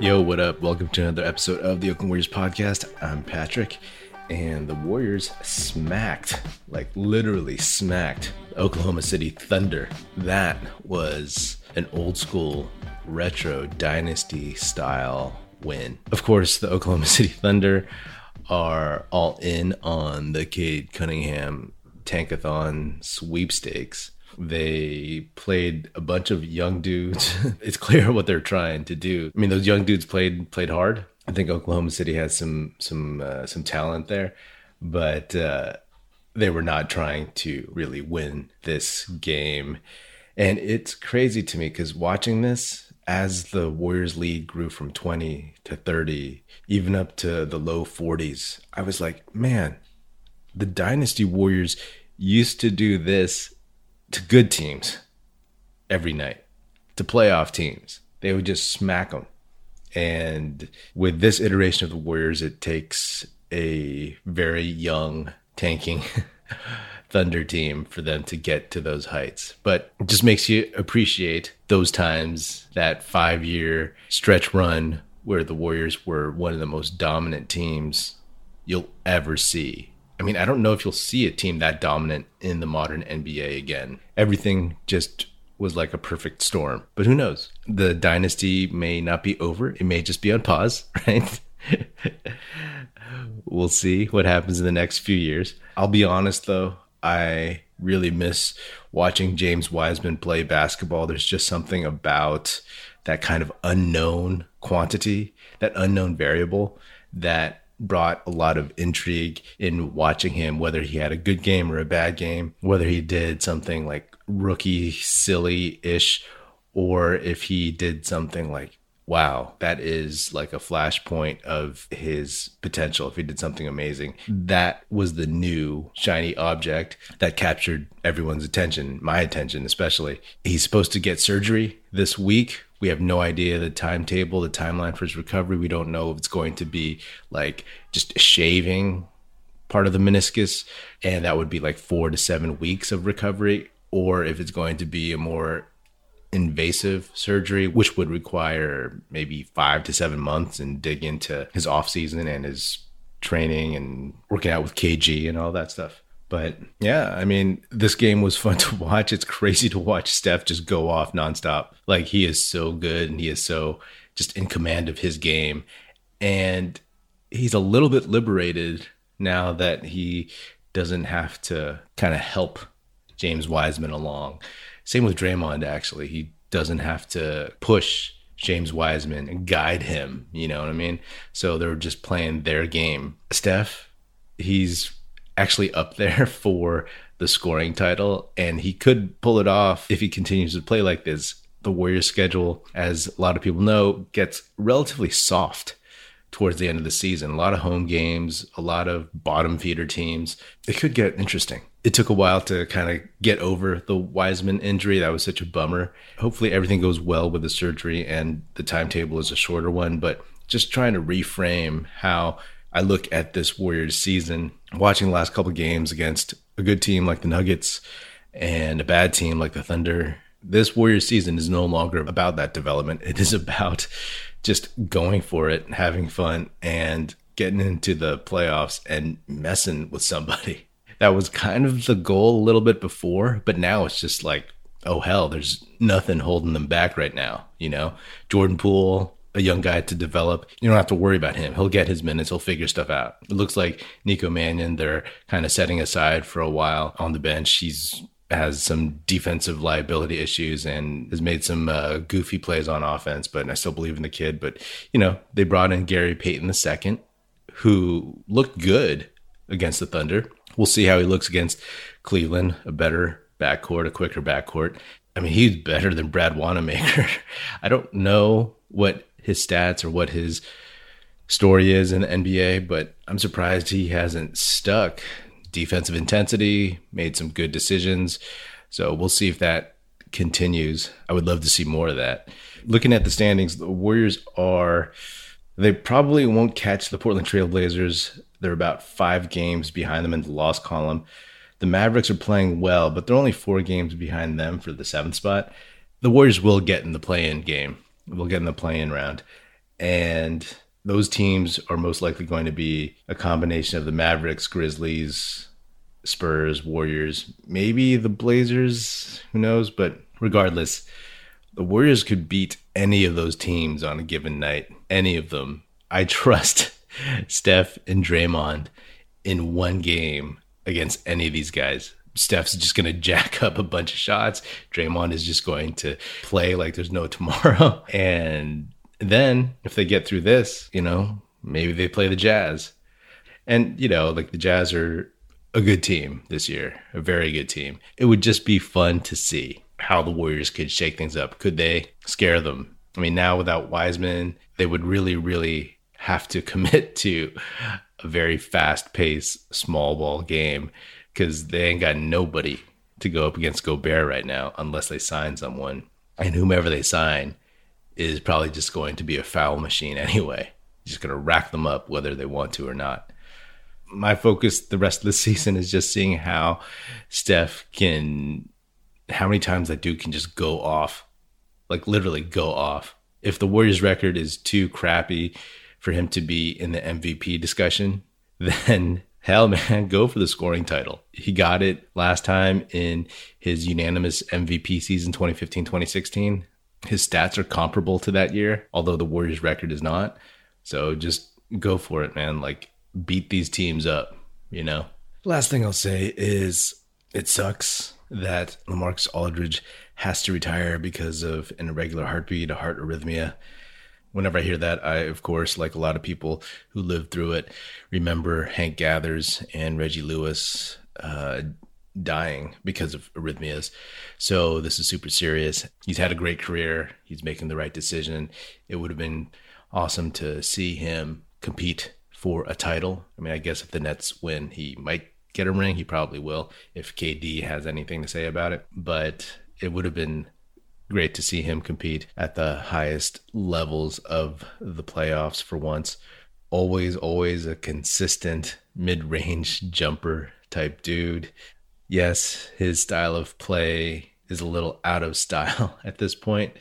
Yo, what up? Welcome to another episode of the Oakland Warriors podcast. I'm Patrick, and the Warriors smacked, like literally smacked, Oklahoma City Thunder. That was an old school retro dynasty style win. Of course, the Oklahoma City Thunder are all in on the Cade Cunningham Tankathon sweepstakes they played a bunch of young dudes. it's clear what they're trying to do. I mean, those young dudes played played hard. I think Oklahoma City has some some uh, some talent there, but uh, they were not trying to really win this game. And it's crazy to me because watching this as the Warriors lead grew from 20 to 30, even up to the low 40s, I was like, man, the Dynasty Warriors used to do this to good teams every night, to playoff teams. They would just smack them. And with this iteration of the Warriors, it takes a very young, tanking Thunder team for them to get to those heights. But it just makes you appreciate those times, that five year stretch run where the Warriors were one of the most dominant teams you'll ever see I mean, I don't know if you'll see a team that dominant in the modern NBA again. Everything just was like a perfect storm. But who knows? The dynasty may not be over. It may just be on pause, right? we'll see what happens in the next few years. I'll be honest though, I really miss watching James Wiseman play basketball. There's just something about that kind of unknown quantity, that unknown variable that brought a lot of intrigue in watching him, whether he had a good game or a bad game, whether he did something like rookie silly ish, or if he did something like, wow, that is like a flashpoint of his potential. If he did something amazing, that was the new shiny object that captured everyone's attention, my attention especially. He's supposed to get surgery this week we have no idea the timetable, the timeline for his recovery. We don't know if it's going to be like just shaving part of the meniscus, and that would be like four to seven weeks of recovery, or if it's going to be a more invasive surgery, which would require maybe five to seven months and dig into his off season and his training and working out with KG and all that stuff. But yeah, I mean, this game was fun to watch. It's crazy to watch Steph just go off nonstop. Like he is so good and he is so just in command of his game. And he's a little bit liberated now that he doesn't have to kind of help James Wiseman along. Same with Draymond, actually. He doesn't have to push James Wiseman and guide him. You know what I mean? So they're just playing their game. Steph, he's actually up there for the scoring title, and he could pull it off if he continues to play like this. The Warriors' schedule, as a lot of people know, gets relatively soft towards the end of the season. A lot of home games, a lot of bottom feeder teams. It could get interesting. It took a while to kind of get over the Wiseman injury. That was such a bummer. Hopefully, everything goes well with the surgery and the timetable is a shorter one, but just trying to reframe how I look at this Warriors season, watching the last couple games against a good team like the Nuggets and a bad team like the Thunder. This Warriors season is no longer about that development. It is about just going for it, having fun, and getting into the playoffs and messing with somebody. That was kind of the goal a little bit before, but now it's just like, oh hell, there's nothing holding them back right now. You know, Jordan Poole, a young guy to develop. You don't have to worry about him. He'll get his minutes. He'll figure stuff out. It looks like Nico Mannion, they're kind of setting aside for a while on the bench. He's has some defensive liability issues and has made some uh, goofy plays on offense, but I still believe in the kid. But, you know, they brought in Gary Payton II, who looked good against the Thunder. We'll see how he looks against Cleveland, a better backcourt, a quicker backcourt. I mean, he's better than Brad Wanamaker. I don't know what his stats or what his story is in the NBA, but I'm surprised he hasn't stuck. Defensive intensity, made some good decisions. So we'll see if that continues. I would love to see more of that. Looking at the standings, the Warriors are, they probably won't catch the Portland Trailblazers. They're about five games behind them in the loss column. The Mavericks are playing well, but they're only four games behind them for the seventh spot. The Warriors will get in the play in game. We'll get in the play-in round. And those teams are most likely going to be a combination of the Mavericks, Grizzlies, Spurs, Warriors, maybe the Blazers, who knows? But regardless, the Warriors could beat any of those teams on a given night, any of them. I trust Steph and Draymond in one game against any of these guys. Steph's just going to jack up a bunch of shots. Draymond is just going to play like there's no tomorrow. And then if they get through this, you know, maybe they play the Jazz. And, you know, like the Jazz are a good team this year, a very good team. It would just be fun to see how the Warriors could shake things up. Could they scare them? I mean, now without Wiseman, they would really, really have to commit to a very fast paced small ball game because they ain't got nobody to go up against Gobert right now unless they sign someone. And whomever they sign is probably just going to be a foul machine anyway. Just going to rack them up whether they want to or not. My focus the rest of the season is just seeing how Steph can, how many times that dude can just go off, like literally go off. If the Warriors record is too crappy for him to be in the MVP discussion, then hell man, go for the scoring title. He got it last time in his unanimous MVP season 2015 2016. His stats are comparable to that year, although the Warriors record is not. So just go for it, man. Like beat these teams up, you know? Last thing I'll say is it sucks that Lamarcus Aldridge has to retire because of an irregular heartbeat, a heart arrhythmia whenever I hear that, I, of course, like a lot of people who lived through it, remember Hank Gathers and Reggie Lewis uh, dying because of arrhythmias. So this is super serious. He's had a great career. He's making the right decision. It would have been awesome to see him compete for a title. I mean, I guess if the Nets win, he might get a ring. He probably will if KD has anything to say about it. But it would have been great to see him compete at the highest levels of the playoffs for once. Always, always a consistent mid range jumper type dude. Yes, his style of play is a little out of style at this point,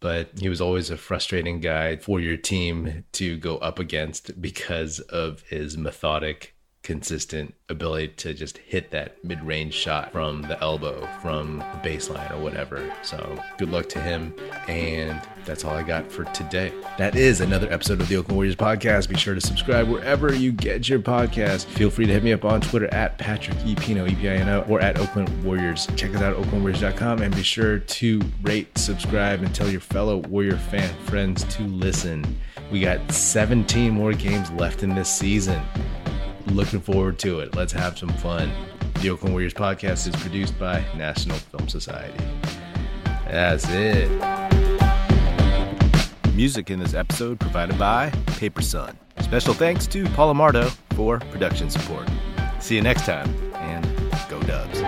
but he was always a frustrating guy for your team to go up against because of his methodic consistent ability to just hit that mid range shot from the elbow, from the baseline, or whatever. So good luck to him. And that's all I got for today. That is another episode of the Oakland Warriors podcast. Be sure to subscribe wherever you get your podcast. Feel free to hit me up on Twitter at Patrick E. Pino, E-P-I-N-O, or at Oakland Warriors. Check us out at oaklandwarriors.com and be sure to rate, subscribe, and tell your fellow Warrior fan friends to listen. We got 17 more games left in this season looking forward to it. Let's have some fun. The Oakland Warriors podcast is produced by National Film Society. That's it. Music in this episode provided by Paper Sun. Special thanks to Paul Amardo for production support. See you next time, and go Dubs.